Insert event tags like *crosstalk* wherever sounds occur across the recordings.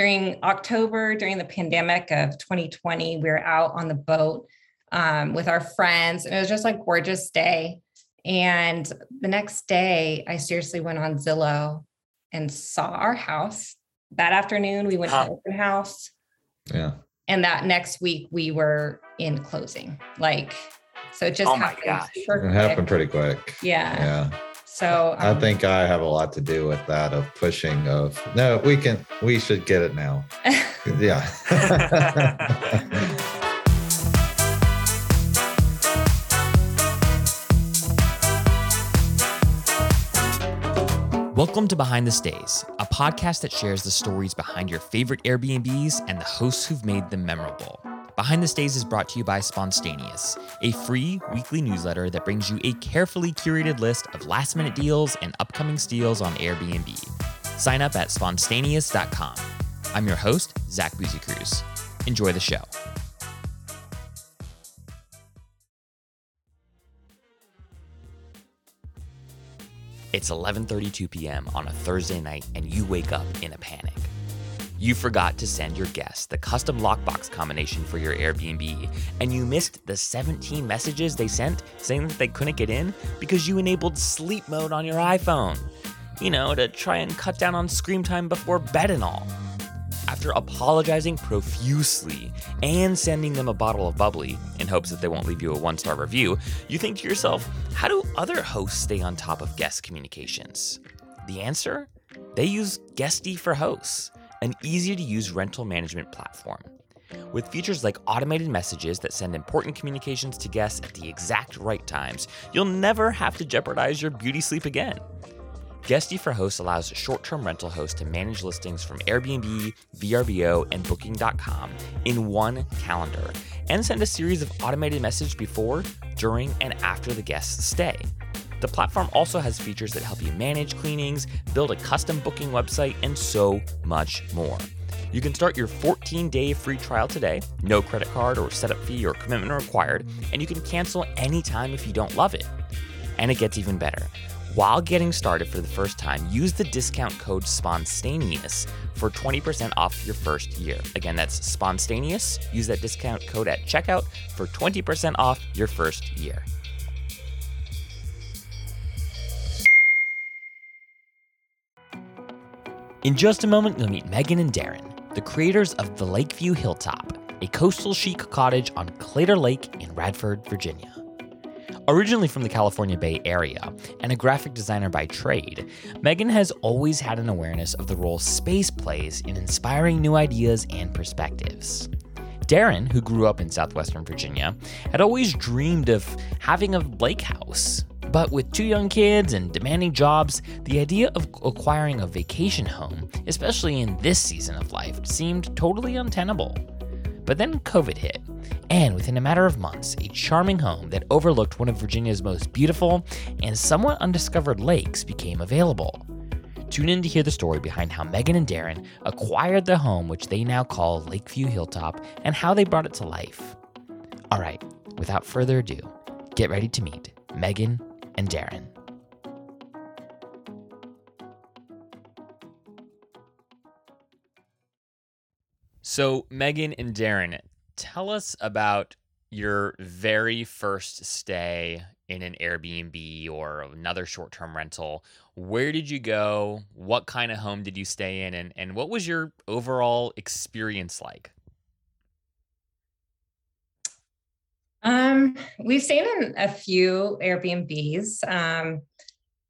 during October, during the pandemic of 2020, we were out on the boat um, with our friends, and it was just like gorgeous day. And the next day, I seriously went on Zillow and saw our house. That afternoon, we went huh. to open house. Yeah. And that next week, we were in closing. Like, so it just oh happened. It happened pretty quick. Yeah. Yeah. So um, I think I have a lot to do with that of pushing of no, we can we should get it now. *laughs* yeah. *laughs* Welcome to Behind the Stays, a podcast that shares the stories behind your favorite Airbnbs and the hosts who've made them memorable. Behind the Stays is brought to you by Spontaneous, a free weekly newsletter that brings you a carefully curated list of last minute deals and upcoming steals on Airbnb. Sign up at spontaneous.com. I'm your host, Zach Busekrus. Enjoy the show. It's 11:32 p.m. on a Thursday night and you wake up in a panic. You forgot to send your guests the custom lockbox combination for your Airbnb, and you missed the 17 messages they sent saying that they couldn't get in because you enabled sleep mode on your iPhone. You know, to try and cut down on screen time before bed and all. After apologizing profusely and sending them a bottle of bubbly in hopes that they won't leave you a one star review, you think to yourself, how do other hosts stay on top of guest communications? The answer? They use Guesty for Hosts, an easy to use rental management platform. With features like automated messages that send important communications to guests at the exact right times, you'll never have to jeopardize your beauty sleep again. Guesty for Hosts allows short term rental hosts to manage listings from Airbnb, VRBO, and Booking.com in one calendar and send a series of automated messages before, during, and after the guest's stay. The platform also has features that help you manage cleanings, build a custom booking website, and so much more. You can start your 14 day free trial today, no credit card or setup fee or commitment required, and you can cancel anytime if you don't love it. And it gets even better. While getting started for the first time, use the discount code SPONTANEOUS for 20% off your first year. Again, that's SPONTANEOUS. Use that discount code at checkout for 20% off your first year. In just a moment, you'll meet Megan and Darren, the creators of the Lakeview Hilltop, a coastal chic cottage on Claytor Lake in Radford, Virginia. Originally from the California Bay Area and a graphic designer by trade, Megan has always had an awareness of the role space plays in inspiring new ideas and perspectives. Darren, who grew up in southwestern Virginia, had always dreamed of having a lake house. But with two young kids and demanding jobs, the idea of acquiring a vacation home, especially in this season of life, seemed totally untenable. But then COVID hit, and within a matter of months, a charming home that overlooked one of Virginia's most beautiful and somewhat undiscovered lakes became available. Tune in to hear the story behind how Megan and Darren acquired the home, which they now call Lakeview Hilltop, and how they brought it to life. All right, without further ado, get ready to meet Megan and Darren. So, Megan and Darren, tell us about your very first stay in an Airbnb or another short term rental. Where did you go? What kind of home did you stay in? And, and what was your overall experience like? Um, we've stayed in a few Airbnbs um,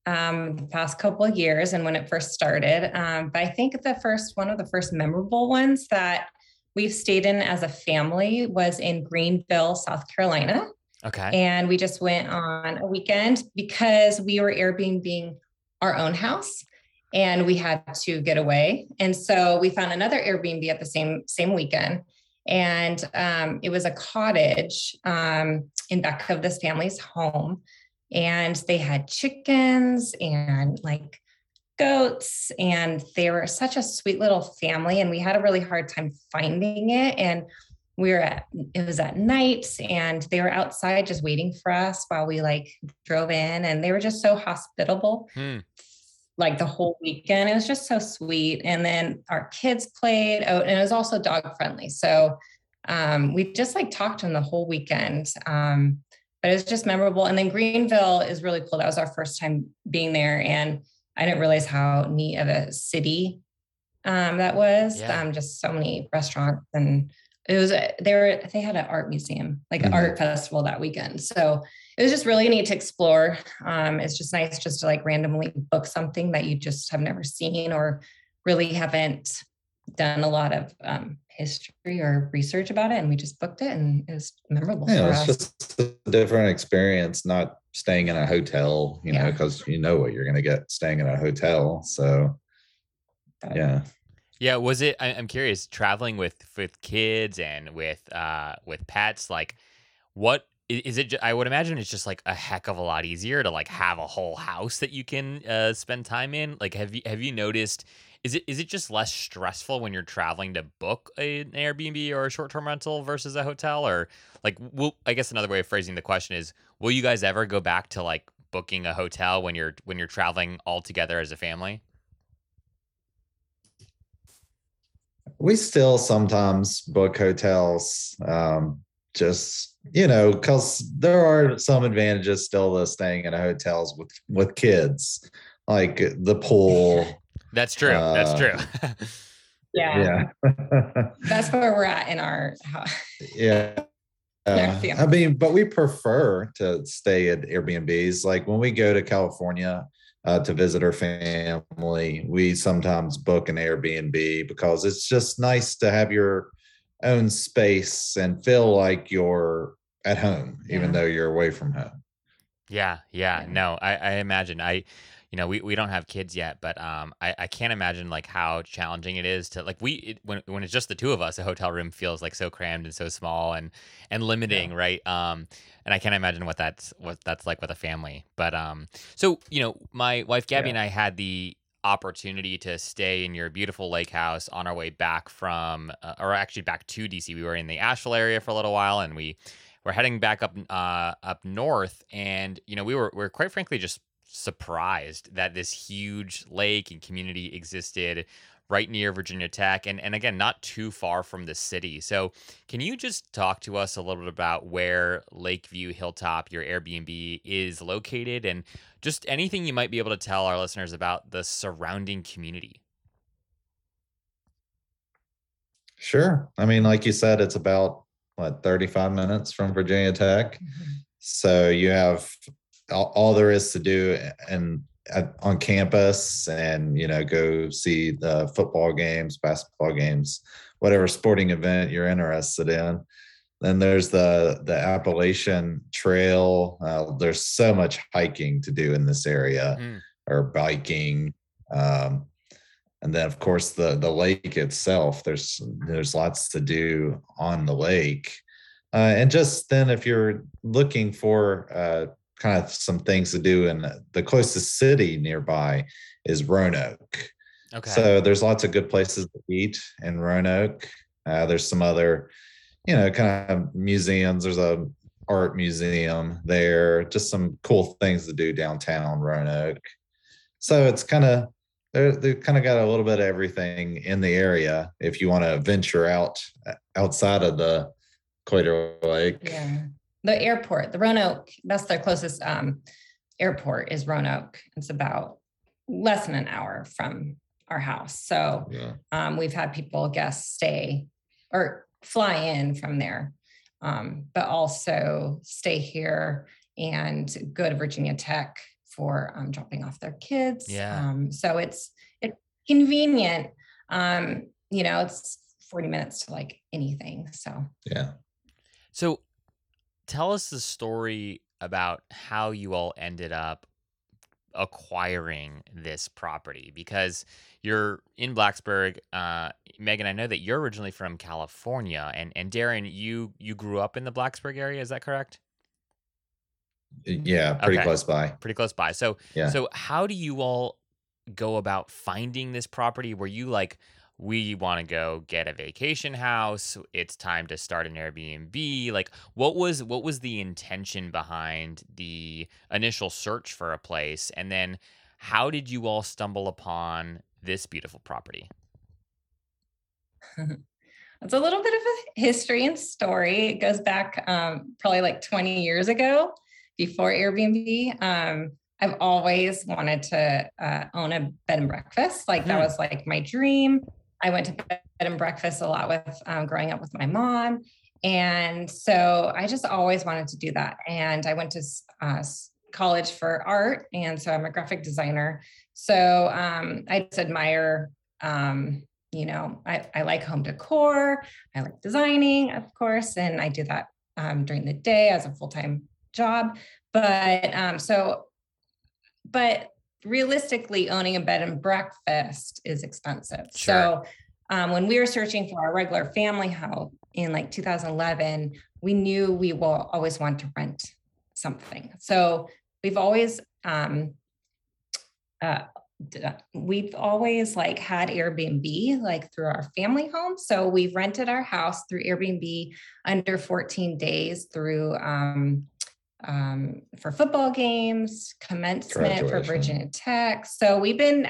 um, the past couple of years and when it first started. Um, but I think the first one of the first memorable ones that we've stayed in as a family was in Greenville, South Carolina. Okay. And we just went on a weekend because we were Airbnb our own house and we had to get away. And so we found another Airbnb at the same same weekend. And um, it was a cottage um, in back of this family's home. And they had chickens and like goats and they were such a sweet little family and we had a really hard time finding it and we were at it was at night and they were outside just waiting for us while we like drove in and they were just so hospitable hmm. Like the whole weekend. It was just so sweet. And then our kids played out, and it was also dog friendly. So um, we just like talked to them the whole weekend. Um, but it was just memorable. And then Greenville is really cool. That was our first time being there. And I didn't realize how neat of a city um, that was. Yeah. Um, just so many restaurants and it was they were they had an art museum like an Mhm. art festival that weekend so it was just really neat to explore um, it's just nice just to like randomly book something that you just have never seen or really haven't done a lot of um, history or research about it and we just booked it and it was memorable for Yeah, us. it's just a different experience, not staying in a hotel, you know, because you know what you're going to get staying in a hotel. So, But- yeah. Yeah, was it? I, I'm curious. Traveling with with kids and with uh with pets, like what i- is it? I would imagine it's just like a heck of a lot easier to like have a whole house that you can uh, spend time in. Like, have you have you noticed? Is it is it just less stressful when you're traveling to book an Airbnb or a short term rental versus a hotel? Or like, will I guess another way of phrasing the question is, will you guys ever go back to like booking a hotel when you're when you're traveling all together as a family? We still sometimes book hotels, um, just, you know, because there are some advantages still to staying in hotels with, with kids, like the pool. *laughs* That's true. That's Uh, true. *laughs* yeah, Yeah. *laughs* that's where we're at in our. Yeah. Yeah, Uh. I mean, but we prefer to stay at Airbnbs. Like when we go to California uh, to visit our family, we sometimes book an Airbnb because it's just nice to have your own space and feel like you're at home, even though you're away from home. Yeah, yeah, Yeah. no, I, I imagine I, you know, we, we don't have kids yet, but um, I, I can't imagine like how challenging it is to like we it, when when it's just the two of us, a hotel room feels like so crammed and so small and and limiting, right? Um, and I can't imagine what that's what that's like with a family. But um, so you know, my wife Gabby Yeah. and I had the opportunity to stay in your beautiful lake house on our way back from, uh, or actually back to DC. We were in the Asheville area for a little while, and we we're heading back up uh, up north, and you know we were we are quite frankly just surprised that this huge lake and community existed right near Virginia Tech, and and again not too far from the city. So can you just talk to us a little bit about where Lakeview Hilltop, your Airbnb, is located, and just anything you might be able to tell our listeners about the surrounding community? Sure. I mean, like you said, it's about what 35 minutes from Virginia Tech. Mm-hmm. So you have all, all there is to do and at, on campus and you know go see the football games, basketball games, whatever sporting event you're interested in. Then there's the the Appalachian Trail. Uh, there's so much hiking to do in this area Mm. or biking. Um, and then of course the the lake itself there's there's lots to do on the lake uh, and just then if you're looking for uh, kind of some things to do and the closest city nearby is roanoke Okay. so there's lots of good places to eat in roanoke uh, there's some other you know kind of museums there's a art museum there just some cool things to do downtown roanoke so it's kind of they're, they've kind of got a little bit of everything in the area if you want to venture out uh, outside of the Claytor Lake. Yeah. The airport, the Roanoke, that's their closest um, airport is Roanoke. It's about less than an hour from our house. So Yeah. um, we've had people guests stay or fly in from there, um, but also stay here and go to Virginia Tech for um, dropping off their kids. Yeah. Um, so it's it's convenient. Um, you know, it's 40 minutes to like anything. So Yeah. So tell us the story about how you all ended up acquiring this property because you're in Blacksburg. Uh, Megan, I know that you're originally from California and, and Darren, you, you grew up in the Blacksburg area. Is that correct? Yeah. Pretty Okay. close by. Pretty close by. So, Yeah. so how do you all go about finding this property? Were you like, we want to go get a vacation house. It's time to start an Airbnb. Like, what was what was the intention behind the initial search for a place, and then how did you all stumble upon this beautiful property? *laughs* it's a little bit of a history and story. It goes back um, probably like 20 years ago before Airbnb. Um, I've always wanted to uh, own a bed and breakfast. Like that hmm. was like my dream. I went to bed and breakfast a lot with um, growing up with my mom. And so I just always wanted to do that. And I went to uh, college for art. And so I'm a graphic designer. So um, I just admire, um, you know, I, I, like home decor, I like designing, of course, and I do that um, during the day as a full time job. But um, so, but realistically, owning a bed and breakfast is expensive. Sure. So um, when we were searching for our regular family house in like 2011, we knew we will always want to rent something. So we've always um, uh, we've always like had Airbnb like through our family home. So we've rented our house through Airbnb under 14 days through um, um, for football games, commencement for Virginia Tech. So we've been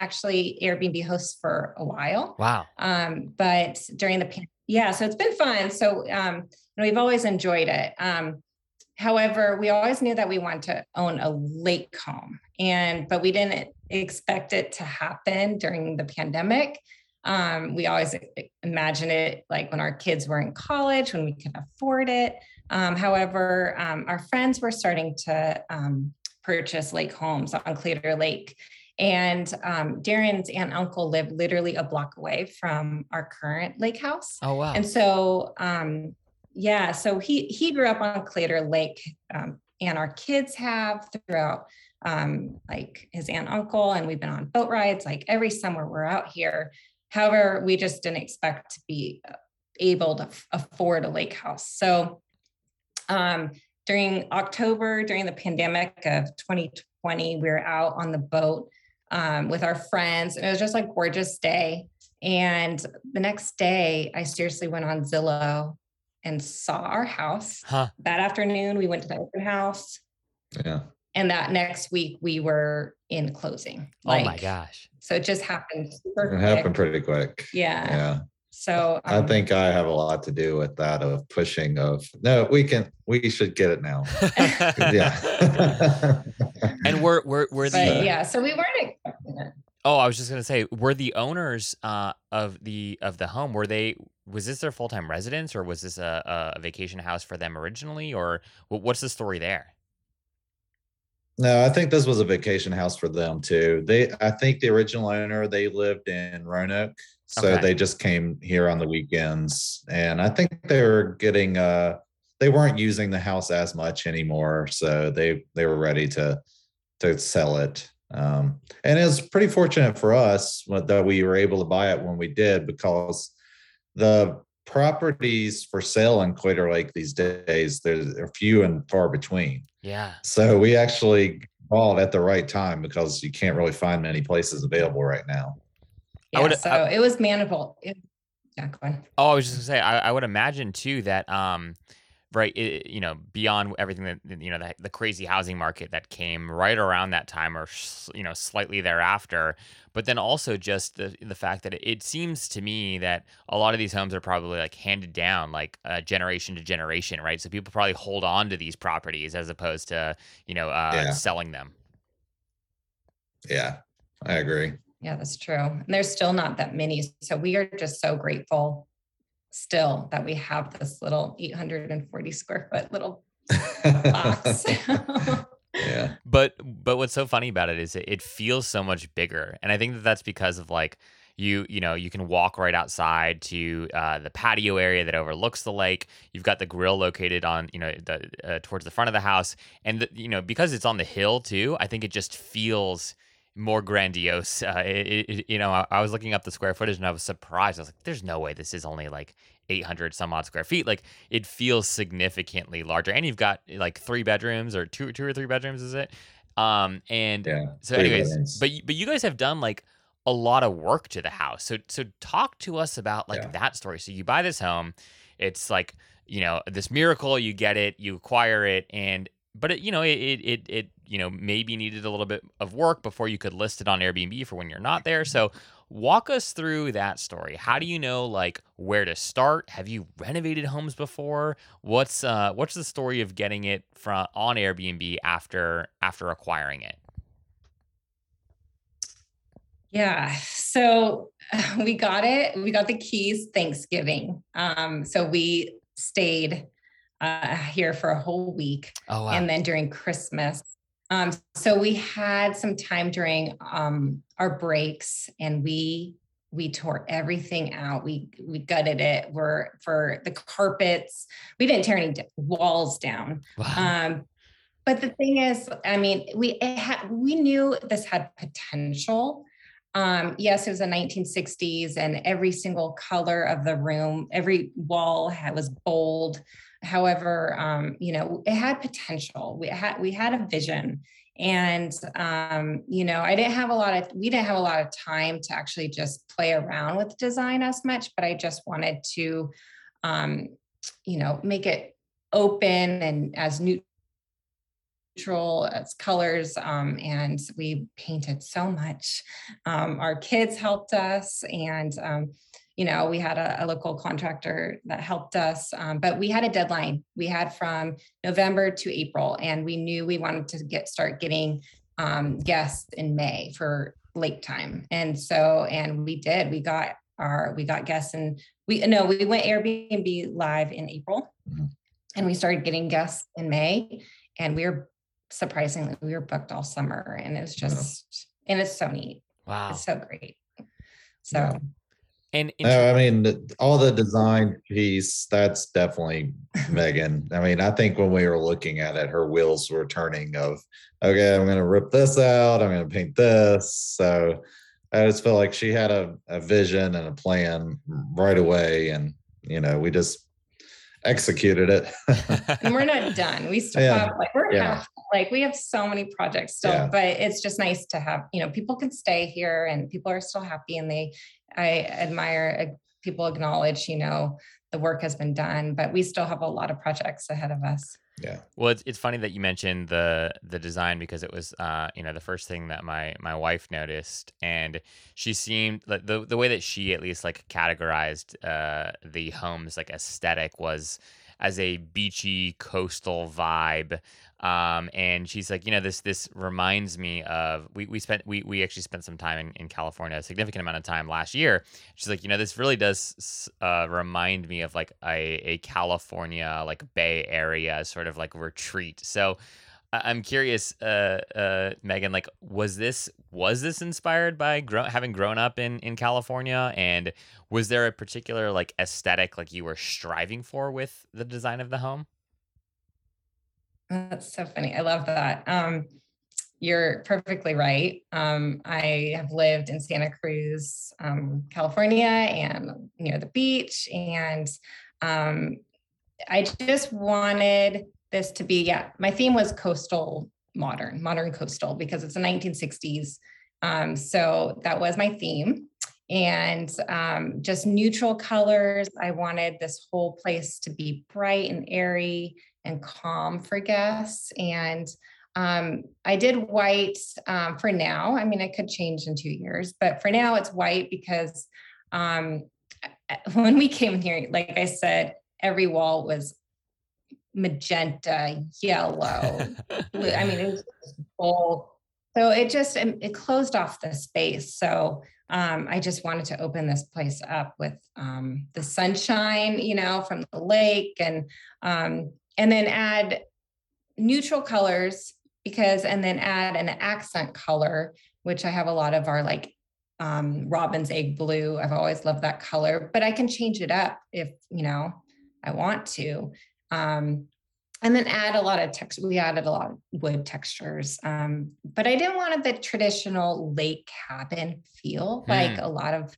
actually Airbnb hosts for a while. Wow. Um, but during the pandemic, yeah, so it's been fun. So um, we've always enjoyed it. Um, however, we always knew that we wanted to own a lake home, and but we didn't expect it to happen during the pandemic. Um, we always imagine it like when our kids were in college, when we could afford it. Um, however, um, our friends were starting to um, purchase lake homes on Claytor Lake. And um, Darren's aunt and uncle live literally a block away from our current lake house. Oh wow! And so, um, yeah, so he he grew up on Claytor Lake, um, and our kids have throughout um, like his aunt and uncle, and we've been on boat rides like every summer we're out here. However, we just didn't expect to be uh, able to afford a lake house. So um, during October, during the pandemic of 2020, we were out on the boat um, with our friends. And it was just like gorgeous day. And the next day, I seriously went on Zillow and saw our house. Huh. That afternoon, we went to the open house. Yeah. And that next week, we were in closing. Like, oh my gosh. So it just happened super It quick. happened pretty quick. Yeah. Yeah. So um, I think I have a lot to do with that of pushing of no, we can we should get it now. *laughs* yeah. *laughs* and we're we're we're the yeah, so we weren't expecting it. Oh, I was just gonna say, were the owners uh, of the of the home were they was this their full time residence or was this a, a vacation house for them originally or what's the story there? No, I think this was a vacation house for them too. They, I think the original owner they lived in Roanoke, so okay. they just came here on the weekends, and I think they were getting, uh, they weren't using the house as much anymore, so they they were ready to to sell it. Um, and it was pretty fortunate for us that we were able to buy it when we did because the properties for sale in Claytor Lake these days, there's a few and far between. Yeah. So we actually bought at the right time because you can't really find many places available right now. Yeah, would, so I, it was manageable. It, yeah. Oh, I was just gonna say, I, I would imagine too that um, right it, you know beyond everything that you know the, the, crazy housing market that came right around that time or you know slightly thereafter but then also just the, the fact that it, seems to me that a lot of these homes are probably like handed down like uh, generation to generation right so people probably hold on to these properties as opposed to you know uh, yeah. selling them yeah i agree yeah that's true and there's still not that many so we are just so grateful still that we have this little 840 square foot little box. *laughs* yeah. But but what's so funny about it is it, it feels so much bigger, and I think that that's because of like you you know you can walk right outside to uh, the patio area that overlooks the lake. You've got the grill located on you know the uh, towards the front of the house, and the, you know because it's on the hill too. I think it just feels more grandiose. Uh, it, it, you know, I, I, was looking up the square footage and I was surprised. I was like, "There's no way this is only like 800 some odd square feet. Like it feels significantly larger." And you've got like three bedrooms or two, two or three bedrooms, is it? Um, and yeah, so, anyways, but but you guys have done like a lot of work to the house. So so talk to us about like yeah. that story. So you buy this home, it's like you know this miracle. You get it, you acquire it, and but it, you know, it, it, it, you know, maybe needed a little bit of work before you could list it on Airbnb for when you're not there. So walk us through that story. How do you know like where to start? Have you renovated homes before? What's, uh, what's the story of getting it from on Airbnb after, after acquiring it? Yeah. So *laughs* we got it. We got the keys Thanksgiving. Um, so we stayed uh, here for a whole week. Oh, wow. And then during Christmas. Um, so we had some time during um, our breaks and we we tore everything out. We we gutted it. We're for the carpets. We didn't tear any walls down. Wow. Um, but the thing is, I mean, we had we knew this had potential. Um, yes, it was the 1960s, and every single color of the room, every wall had, was bold. However, um, you know, it had potential. We had we had a vision, and um, you know, I didn't have a lot of we didn't have a lot of time to actually just play around with design as much. But I just wanted to, um, you know, make it open and as new neutral as colors um, and we painted so much um, our kids helped us and um, you know, we had a, a local contractor that helped us, um, but we had a deadline. We had from November to April, and we knew we wanted to get start getting um, guests in May for lake time. And so, and we did. We got our we got guests, and we no, we went Airbnb live in April, mm-hmm. and we started getting guests in May, and we were surprisingly we were booked all summer, and it was just and it's so neat. Wow, it's so great. So. Yeah. And no, I mean, all the design piece, that's definitely *laughs* Megan. I mean, I think when we were looking at it, her wheels were turning of, okay, I'm going to rip this out. I'm going to paint this. So I just felt like she had a, a vision and a plan right away. And, you know, we just executed it. *laughs* and we're not done. We still yeah. have like we're yeah. half, like we have so many projects still, yeah. but it's just nice to have, you know, people can stay here and people are still happy and they I admire uh, people acknowledge, you know, the work has been done, but we still have a lot of projects ahead of us. Yeah. Well, it's, it's funny that you mentioned the the design because it was uh you know the first thing that my my wife noticed and she seemed like the the way that she at least like categorized uh the home's like aesthetic was as a beachy coastal vibe um, and she's like, you know, this this reminds me of we we spent we we actually spent some time in, in California, a significant amount of time last year. She's like, you know, this really does uh, remind me of like a a California like Bay Area sort of like retreat. So. I'm curious, uh, uh, Megan. Like, was this was this inspired by grow- having grown up in in California, and was there a particular like aesthetic like you were striving for with the design of the home? That's so funny. I love that. Um, you're perfectly right. Um, I have lived in Santa Cruz, um, California, and near the beach, and um, I just wanted this to be. Yeah, my theme was coastal modern, modern coastal, because it's the 1960s. Um, so that was my theme and um, just neutral colors. I wanted this whole place to be bright and airy and calm for guests. And um, I did white um, for now. I mean, I could change in two years, but for now it's white because um, *laughs* when we came here, like I said, every wall was magenta, yellow. *laughs* I mean, it was bold. So it just it closed off the space. So um, I just wanted to open this place up with um, the sunshine, you know, from the lake, and um, and then add neutral colors because and then add an accent color which i have a lot of our like um, robin's egg blue i've always loved that color but i can change it up if you know i want to um, and then add a lot of text we added a lot of wood textures um, but i didn't want the traditional lake cabin feel like a lot of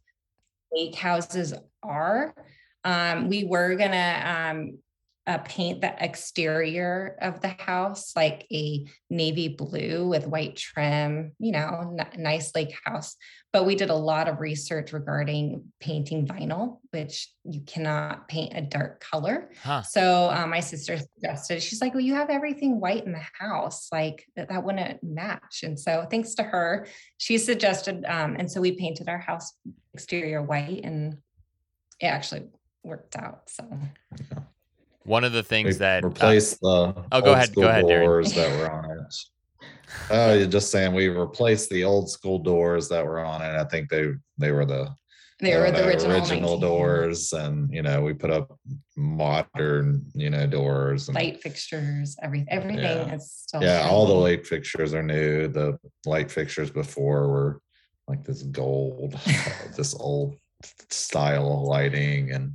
lake houses are. Um, we were gonna um, uh, paint the exterior of the house like a navy blue with white trim, you know, n- nice lake house. But we did a lot of research regarding painting vinyl, which you cannot paint a dark color. Huh. So um, my sister suggested, she's like, well, you have everything white in the house, like that, that wouldn't match. And so thanks to her, she suggested, um, and so we painted our house exterior white and it actually worked out. So One of the We things that uh, replaced the oh, go old ahead, go school ahead, Darren. that were on it. Oh, you're just saying we replaced the old school doors that were on it. I think they they were the they were uh, the original, 19 doors, and you know we put up modern you know doors. And, light fixtures, everything, everything Yeah. is still. yeah, all the light fixtures are new. The light fixtures before were like this gold, *laughs* this old style of lighting, and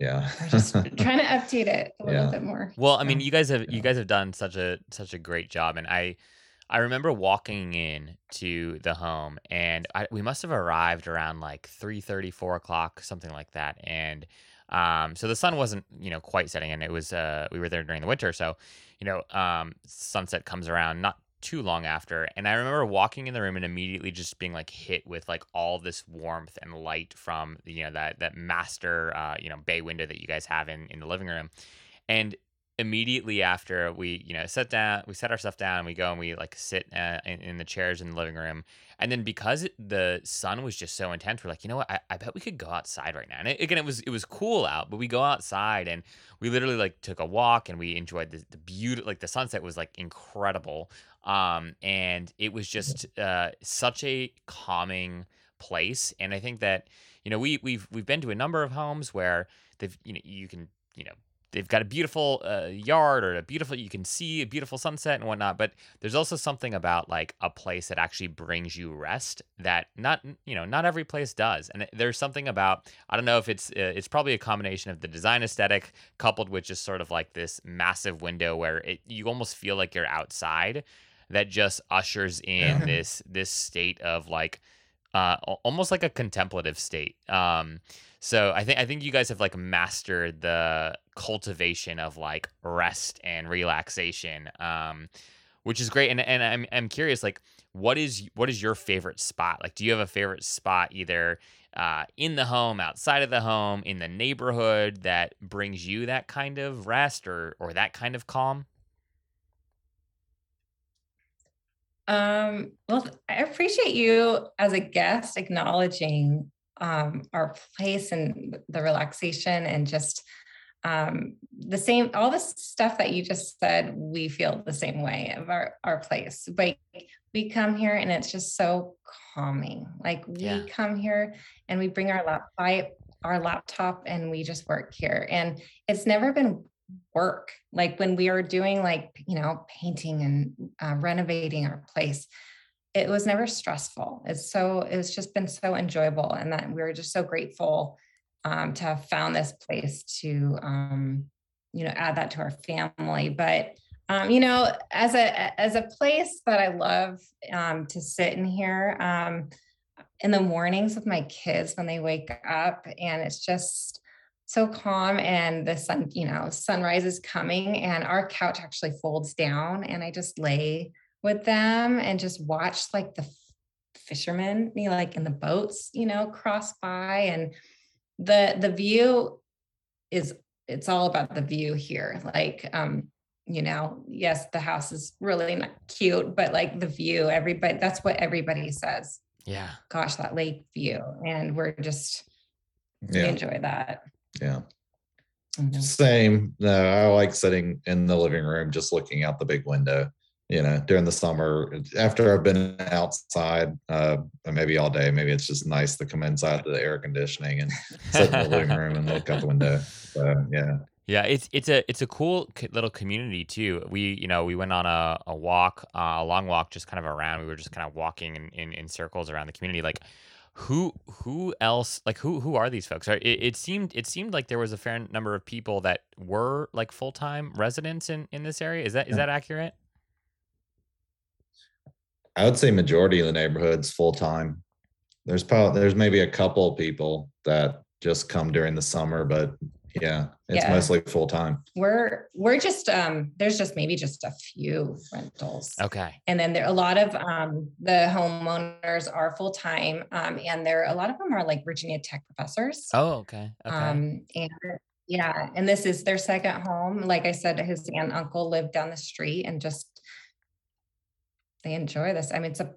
yeah, We're just *laughs* trying to update it a little Yeah. bit more. Well, I mean, you guys have you guys have done such a such a great job, and I I remember walking in to the home, and I, we must have arrived around like 3 30 4 o'clock, something like that, and um, so the sun wasn't you know quite setting, and it was uh we were there during the winter, so you know um sunset comes around not too long after, and I remember walking in the room and immediately just being like hit with like all this warmth and light from you know that that master uh you know bay window that you guys have in in the living room, and immediately after we you know sit down we set our stuff down and we go and we like sit uh, in, in the chairs in the living room. And then because it, the sun was just so intense we're like you know what? I, I bet we could go outside right now. And it, again it was it was cool out but we go outside and we literally like took a walk and we enjoyed the, the beauty like the sunset was like incredible. Um and it was just uh such a calming place. And i think that you know we we've we've been to a number of homes where they've you know you can you know they've got a beautiful uh, yard or a beautiful you can see a beautiful sunset and whatnot but there's also something about like a place that actually brings you rest that not you know not every place does. And there's something about i don't know if it's uh, it's probably a combination of the design aesthetic coupled with just sort of like this massive window where it you almost feel like you're outside that just ushers in *laughs* this this state of like uh almost like a contemplative state. Um so I think I think you guys have like mastered the cultivation of like rest and relaxation, um, which is great. And and I'm I'm curious, like, what is what is your favorite spot? Like, do you have a favorite spot either uh, in the home, outside of the home, in the neighborhood that brings you that kind of rest or or that kind of calm? Um, well, I appreciate you as a guest acknowledging um, our place and the relaxation and just um, the same, all the stuff that you just said, we feel the same way of our, our place. But we come here and it's just so calming. Like we Yeah. come here and we bring our laptop, our laptop and we just work here. And it's never been work like when we are doing like you know painting and uh, renovating our place it was never stressful it's so it's just been so enjoyable and that we're just so grateful um, to have found this place to um, you know add that to our family. But um, you know as a as a place that i love um, to sit in here um, in the mornings with my kids when they wake up and it's just so calm and the sun you know sunrise is coming and our couch actually folds down and i just lay with them and just watch like the fishermen you like in the boats you know cross by and the the view is it's all about the view here like um you know yes the house is really not cute but like the view everybody that's what everybody says Yeah. gosh that lake view and we're just we enjoy that yeah. Mhm. Same. No, I like sitting in the living room, just looking out the big window. You know, during the summer, after I've been outside, uh, maybe all day, maybe it's just nice to come inside to the air conditioning and sit in the living room and look out the window. So yeah, Yeah, it's it's a it's a cool little community too. We you know we went on a, a walk, uh, a long walk, just kind of around. We were just kind of walking in, in, in circles around the community. Like, who who else? Like who who are these folks? Right? It, it seemed it seemed like there was a fair number of people that were like full time residents in in this area. Is that is Yeah. that accurate? I would say majority of the neighborhood's full time. There's probably there's maybe a couple people that just come during the summer, but Yeah, it's Yeah. mostly full time. We're we're just um there's just maybe just a few rentals. Okay. And then there a lot of um the homeowners are full time um and there a lot of them are like Virginia Tech professors. Oh, okay. Okay. Um and yeah, and this is their second home. Like I said, his aunt and uncle lived down the street and just they enjoy this. I mean, it's a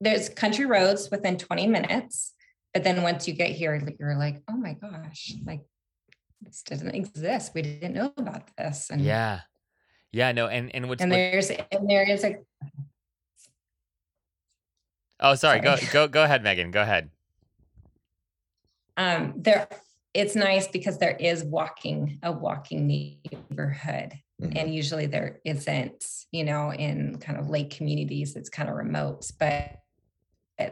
there's country roads within 20 minutes, but then once you get here, you're like, oh my gosh, like this doesn't exist. We didn't know about this. And yeah. Yeah. No. And and what's and there's and there is a oh, sorry. Go go go ahead, Megan. Go ahead. um there it's nice because there is walking a walking neighborhood Mhm. and usually there isn't you know in kind of lake communities it's kind of remote but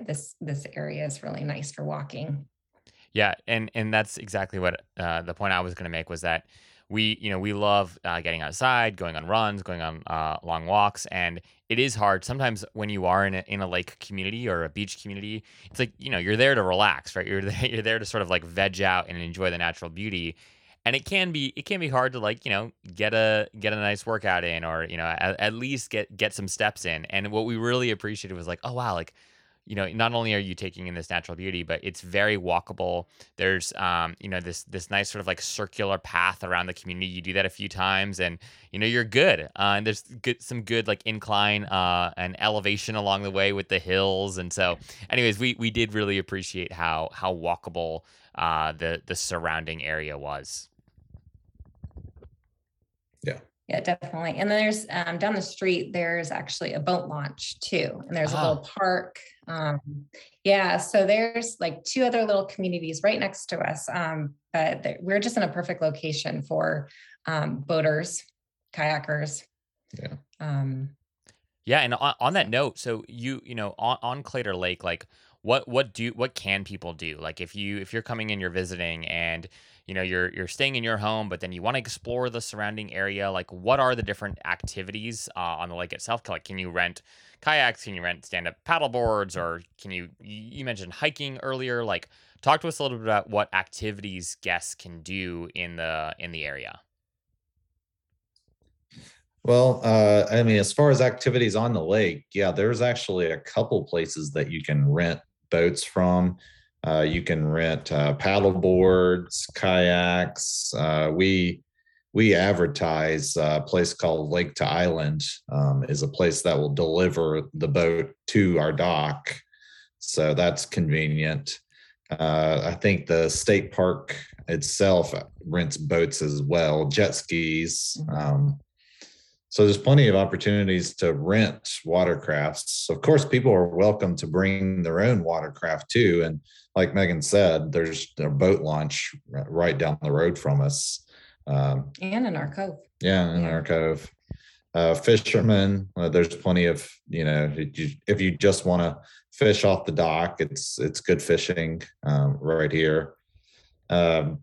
this this area is really nice for walking Yeah, and and that's exactly what uh, the point I was going to make was that we, you know, we love uh, getting outside, going on runs, going on uh, long walks, and it is hard sometimes when you are in a, in a lake community or a beach community. It's like you know you're there to relax, right? You're there, *laughs* you're there to sort of like veg out and enjoy the natural beauty, and it can be it can be hard to like you know get a get a nice workout in or you know at, at least get get some steps in. And what we really appreciated was like, oh wow, like you know not only are you taking in this natural beauty but it's very walkable. There's um you know this this nice sort of like circular path around the community. You do that a few times and you know you're good. Uh, and there's good some good like incline uh and elevation along the way with the hills. And so anyways we we did really appreciate how how walkable uh the the surrounding area was yeah definitely and then there's um, down the street there's actually a boat launch too and there's a Ah. little park um, yeah so there's like two other little communities right next to us um, but we're just in a perfect location for um, boaters kayakers Yeah. um, Yeah, and on, on that note, so you you know on, on Claytor Lake, like what what do what can people do? Like if you if you're coming in, you're visiting, and you know you're you're staying in your home, but then you want to explore the surrounding area. Like what are the different activities uh, on the lake itself? Like can you rent kayaks? Can you rent stand up paddle boards? Or can you you you mentioned hiking earlier? Like talk to us a little bit about what activities guests can do in the in the area. Well, uh, I mean, as far as activities on the lake, yeah, there's actually a couple places that you can rent boats from. Uh, you can rent uh, paddle boards, kayaks. Uh, we we advertise a place called Lake to Island um, is a place that will deliver the boat to our dock, so that's convenient. Uh, I think the state park itself rents boats as well, jet skis. Um, so there's plenty of opportunities to rent watercrafts. Of course, people are welcome to bring their own watercraft too. And like Megan said, there's a boat launch right down the road from us. Um, and in our cove yeah, in Yeah. our cove. Uh, fishermen, uh, there's plenty of you know if you, if you just want to fish off the dock, it's it's good fishing um, right here. Um,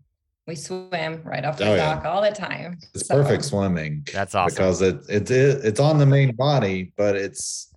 we swim right off the Oh, yeah. dock all the time it's So- perfect swimming. That's awesome. because it it is it's on the main body, but it's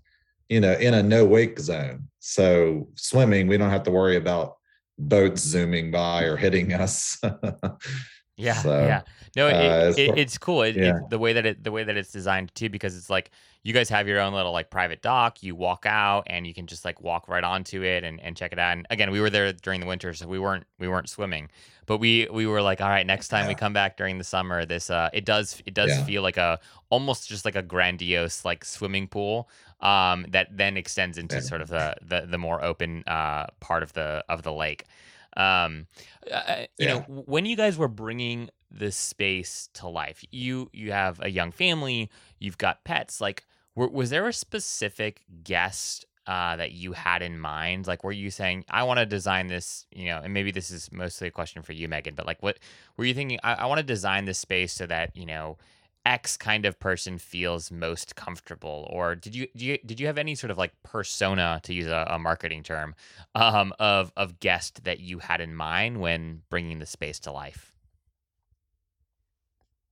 you know in a no wake zone. So swimming, we don't have to worry about boats zooming by or hitting us. *laughs* Yeah, So, yeah. No, it, uh, it, it's cool. It, yeah. the way that it the way that it's designed too, because it's like you guys have your own little like private dock. You walk out and you can just like walk right onto it and, and check it out. And again, we were there during the winter, so we weren't we weren't swimming, but we we were like, all right, next time we come back during the summer, this uh, it does it does Yeah. feel like a almost just like a grandiose like swimming pool. Um, that then extends into Yeah. sort of the, the the more open uh part of the of the lake. Um, uh, you know, Yeah. w- when you guys were bringing this space to life, you you have a young family, you've got pets. Like, were, was there a specific guest uh, that you had in mind? Like, were you saying, I want to design this, you know, and maybe this is mostly a question for you, Megan, but like, what were you thinking? I, I want to design this space so that, you know, X kind of person feels most comfortable, or did you, do you did you have any sort of like persona to use a, a marketing term um, of of guest that you had in mind when bringing the space to life?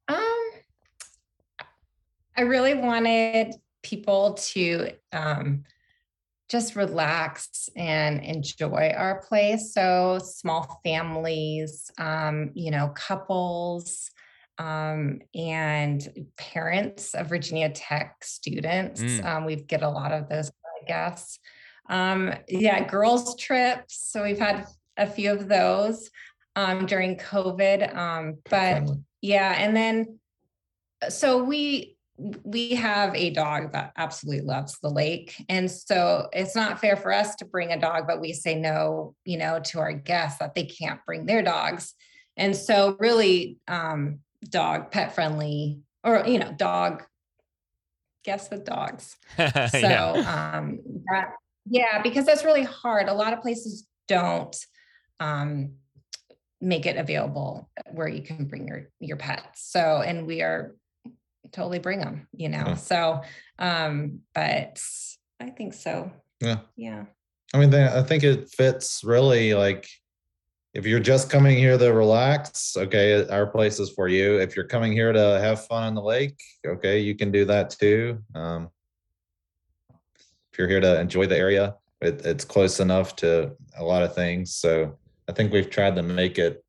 Um, I really wanted people to um, just relax and enjoy our place. So small families, um, you know, couples, um, and parents of Virginia Tech students. Mm. Um, we get a lot of those, I guess. Um, yeah, girls trips. So we've had a few of those um, during COVID. Um, but yeah, and then so we we have a dog that absolutely loves the lake and so it's not fair for us to bring a dog but we say no you know to our guests that they can't bring their dogs and so really um dog pet friendly or you know dog guess with dogs *laughs* so yeah. um that yeah because that's really hard a lot of places don't um make it available where you can bring your your pets so and we are totally bring them you know Yeah. so um but i think so Yeah. yeah I mean, I think it fits really like if you're just coming here to relax, okay, our place is for you. If you're coming here to have fun in the lake, okay, you can do that too. Um, if you're here to enjoy the area, it, it's close enough to a lot of things. So I think we've tried to make it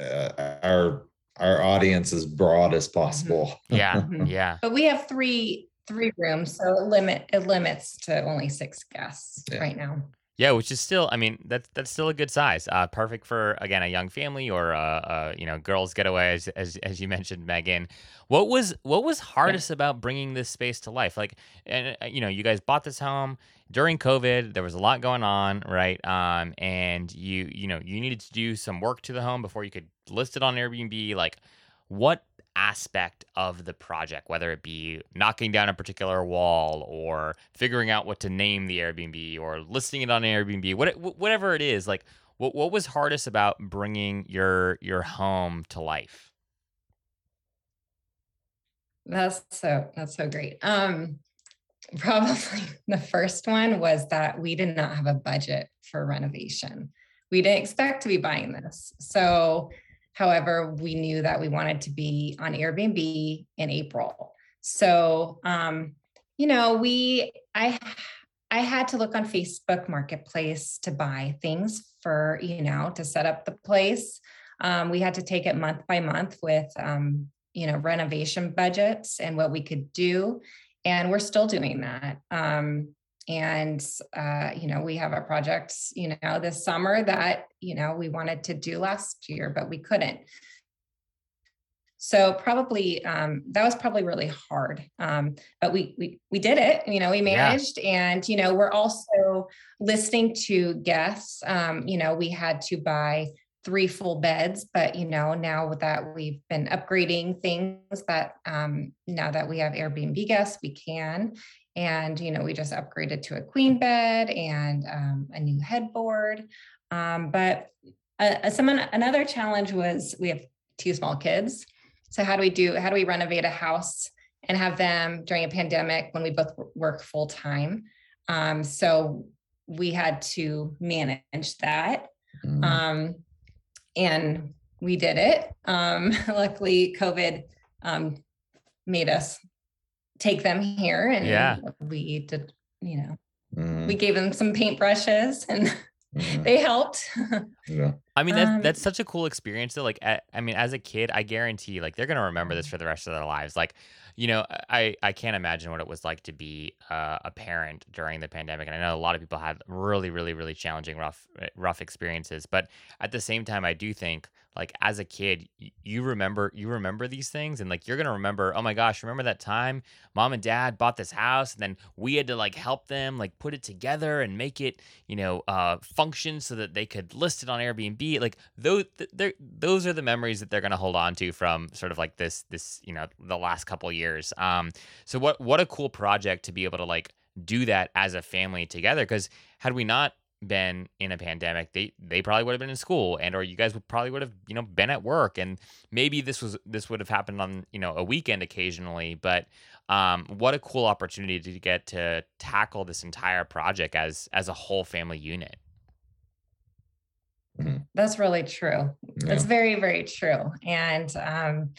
uh, our our audience as broad as possible. yeah. *laughs* Yeah. but we have three three rooms so it limit it limits to only six guests Yeah. right now Yeah, which is still, I mean, that's that's still a good size. Uh, perfect for again a young family or uh, uh you know girls getaway, as, as as you *laughs* mentioned, Megan. What was what was hardest about bringing this space to life? Like, and uh, you know, you guys bought this home during COVID. There was a lot going on, right? Um, and you you know you needed to do some work to the home before you could list it on Airbnb. Like, what aspect of the project, whether it be knocking down a particular wall or figuring out what to name the Airbnb or listing it on Airbnb, what, whatever it is, like what, what was hardest about bringing your your home to life? That's so that's so great. Um *laughs* probably the first one was that we did not have a budget for renovation. We didn't expect to be buying this. So however, we knew that we wanted to be on Airbnb in April. So um you know, we I I had to look on Facebook Marketplace to buy things for, you know, to set up the place. Um, we had to take it month by month with um, you know renovation budgets and what we could do and we're still doing that um, and uh, you know we have a project you know this summer that you know we wanted to do last year but we couldn't. So probably um, that was probably really hard um, but we, we we did it you know we Yeah. managed. And you know we're also listening to guests. Um, you know we had to buy three full beds but you know now that we've been upgrading things that um, now that we have airbnb guests we can and you know we just upgraded to a queen bed and um, a new headboard um, but uh, some another challenge was we have two small kids so how do we do how do we renovate a house and have them during a pandemic when we both work full time um, so we had to manage that Mm. um, and we did it. Um, *laughs* luckily, COVID um, made us take them here, and Yeah. we did. You know, Mm, we gave them some paintbrushes, and *laughs* mm, they helped. yeah. I mean, that's Um, that's such a cool experience. Though, like, I mean, as a kid, I guarantee, like, they're gonna remember this for the rest of their lives. Like, you know, I I can't imagine what it was like to be uh, a parent during the pandemic, and I know a lot of people had really, really, really challenging, rough, uh, rough experiences. But at the same time, I do think, like, as a kid, you remember you remember these things, and like, you're gonna remember. Oh my gosh, remember that time mom and dad bought this house, and then we had to like help them like put it together and make it you know uh function so that they could list it on airbnb like those those are the memories that they're going to hold on to from sort of like this this you know the last couple years um so what what a cool project to be able to like do that as a family together because had we not been in a pandemic they they probably would have been in school and or you guys would probably would have you know been at work and maybe this was this would have happened on you know a weekend occasionally but um what a cool opportunity to get to tackle this entire project as as a whole family unit That's really true. Yeah. That's very, very true. And um,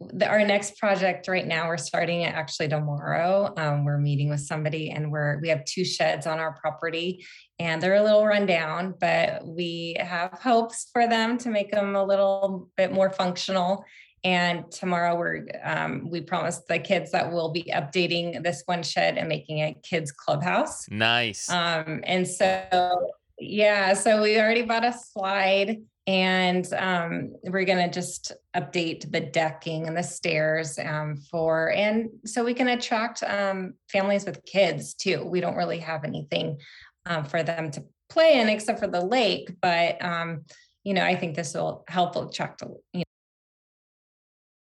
the, our next project right now, we're starting it actually tomorrow. Um, we're meeting with somebody and we're, we have two sheds on our property and they're a little rundown, but we have hopes for them to make them a little bit more functional. And tomorrow we're, um, we promised the kids that we'll be updating this one shed and making a kids clubhouse. Nice. Um, and so, yeah, so we already bought a slide and um, we're going to just update the decking and the stairs um, for and so we can attract um, families with kids too. We don't really have anything um, for them to play in except for the lake but um, you know i think this will help attract you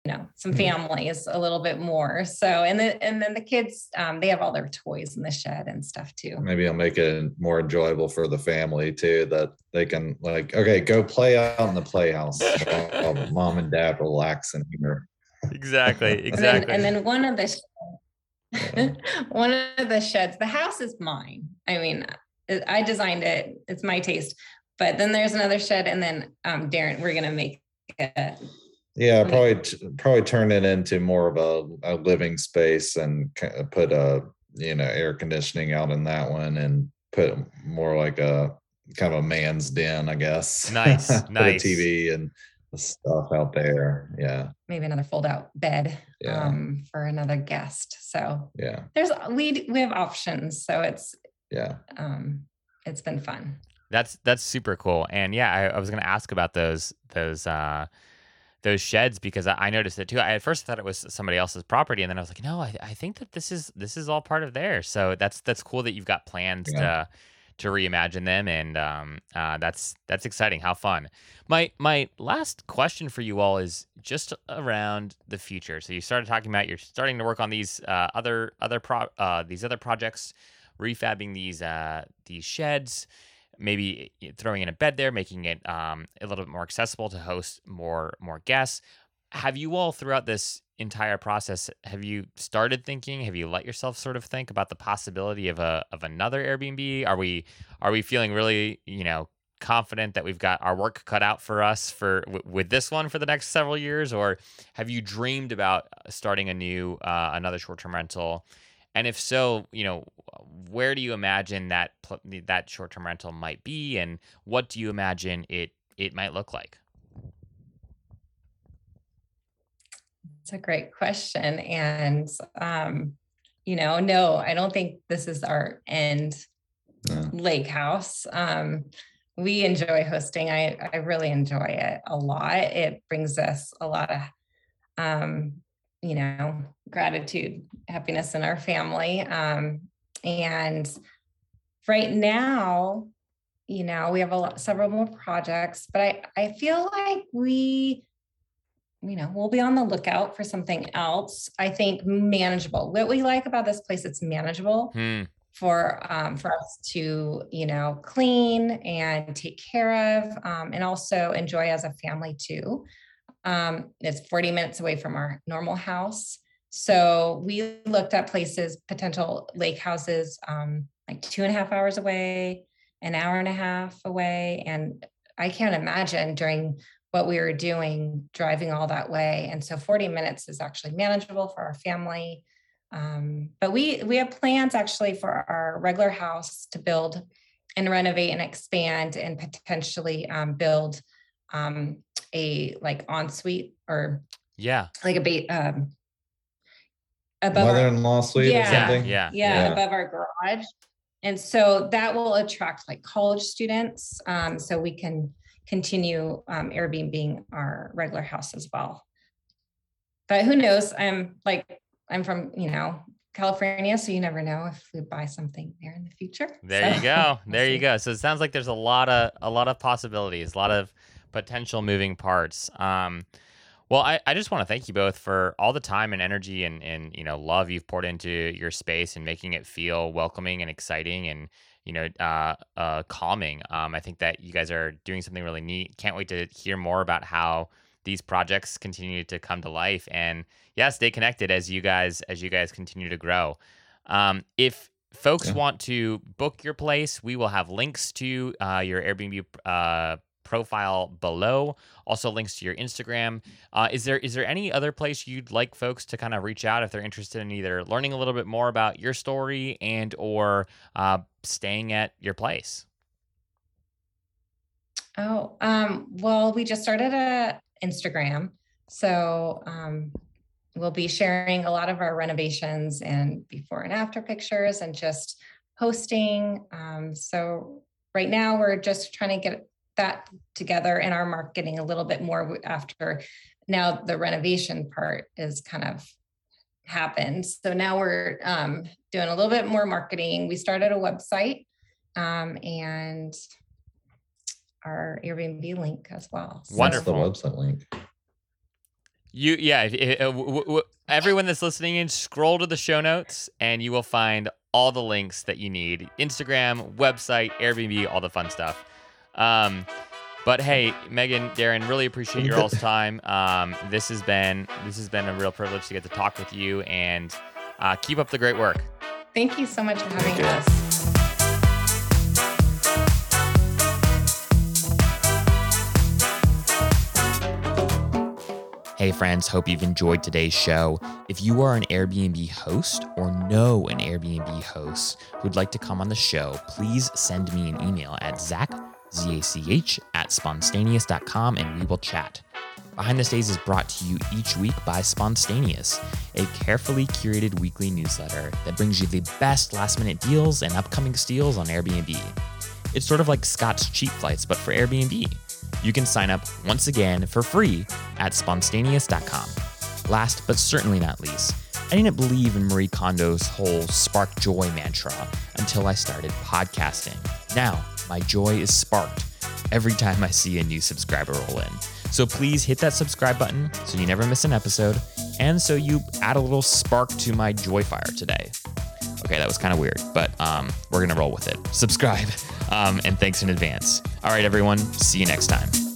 know some Mhm. families a little bit more so and then and then the kids um, they have all their toys in the shed and stuff too Maybe I'll make it more enjoyable for the family too, that they can like, okay, go play out in the playhouse. while Mom and dad relax in here. exactly. *laughs* And then, Exactly. and then one of the sh- Yeah. *laughs* one of the sheds, the house is mine. I mean, I- I designed it. It's my taste. But then there's another shed, and then um, Darren, we're gonna make it. Yeah, Okay. probably t- probably turn it into more of a, a living space and ki- put a you know air conditioning out in that one and put more like a kind of a man's den, I guess. Nice, *laughs* put nice. a TV and stuff out there. Yeah, maybe another fold-out bed Yeah. um, for another guest. So yeah, there's we we have options. So it's yeah. um, it's been fun. That's that's super cool. And yeah, I, I was gonna ask about those those uh those sheds because I, I noticed it too. I at first thought it was somebody else's property, and then I was like, no, I, I think that this is this is all part of theirs. So that's that's cool that you've got plans Yeah. to to reimagine them, and um, uh, that's that's exciting. How fun! My my last question for you all is just around the future. So you started talking about you're starting to work on these uh, other other pro uh, these other projects, refabbing these uh, these sheds maybe throwing in a bed there, making it um, a little bit more accessible to host more more guests. Have you all throughout this entire process have you started thinking? Have you let yourself sort of think about the possibility of a of another Airbnb? Are we are we feeling really you know confident that we've got our work cut out for us for w- with this one for the next several years, or have you dreamed about starting a new uh, another short term rental? And if so, you know, where do you imagine that pl- that short term rental might be, and what do you imagine it it might look like? It's a great question. And, um, you know, no, I don't think this is our end No. lake house. Um, we enjoy hosting. I, I really enjoy it a lot. It brings us a lot of, um, you know, gratitude, happiness in our family. Um, and right now, you know, we have a lot, several more projects, but I, I feel like we, you know, we'll be on the lookout for something else. I think manageable. What we like about this place, it's manageable Hmm. for um, for us to you know clean and take care of um, and also enjoy as a family too um, it's 40 minutes away from our normal house. So we looked at places potential lake houses um, like two and a half hours away an hour and a half away. And i can't imagine during what we were doing driving all that way. And so 40 minutes is actually manageable for our family. Um, but we we have plans actually for our regular house to build and renovate and expand and potentially um, build um, a like ensuite or Yeah, like a ba- um, above Mother-in-law suite or Yeah. yeah, something. yeah. yeah, Yeah. above our garage and so that will attract like college students um, so we can continue um, airbnb being our regular house as well but who knows i'm like i'm from you know california so you never know if we buy something there in the future There you go. *laughs* There you go. So it sounds like there's a lot of a lot of possibilities, a lot of potential moving parts. Um, well, I, I just want to thank you both for all the time and energy and, and you know love you've poured into your space and making it feel welcoming and exciting and you know uh, uh, calming. Um, I think that you guys are doing something really neat. Can't wait to hear more about how these projects continue to come to life and yeah, stay connected as you guys as you guys continue to grow. Um, if folks Yeah. want to book your place, we will have links to uh, your Airbnb uh, profile below. Also, links to your Instagram. Uh, is there is there any other place you'd like folks to kind of reach out if they're interested in either learning a little bit more about your story and or uh, staying at your place? Oh, um, well, we just started a Instagram. So um, we'll be sharing a lot of our renovations and before and after pictures and just posting. Um, so right now we're just trying to get that together in our marketing a little bit more after now the renovation part is kind of happened. So now we're um, doing a little bit more marketing. We started a website um, and our Airbnb link as well. What's Wonderful. the website link? You yeah. If, if, uh, w- w- everyone that's listening in, scroll to the show notes and you will find all the links that you need: Instagram, website, Airbnb, all the fun stuff. Um, but hey, Megan, Darren, really appreciate your *laughs* all's time. Um, this has been this has been a real privilege to get to talk with you, and uh, keep up the great work. Thank you so much for having us. Hey, friends, hope you've enjoyed today's show. If you are an Airbnb host or know an Airbnb host who'd like to come on the show, please send me an email at zach, Z-A-C-H, at spontaneous.com and we will chat. Behind the Stays is brought to you each week by Spontaneous, a carefully curated weekly newsletter that brings you the best last minute deals and upcoming steals on Airbnb. It's sort of like Scott's cheap flights, but for Airbnb. You can sign up once again for free at spontaneous.com. Last but certainly not least, I didn't believe in Marie Kondo's whole spark joy mantra until I started podcasting. Now, my joy is sparked every time I see a new subscriber roll in. So please hit that subscribe button so you never miss an episode and so you add a little spark to my joy fire today. Okay, that was kind of weird, but um, we're going to roll with it. Subscribe, *laughs* um, and thanks in advance. All right, everyone, see you next time.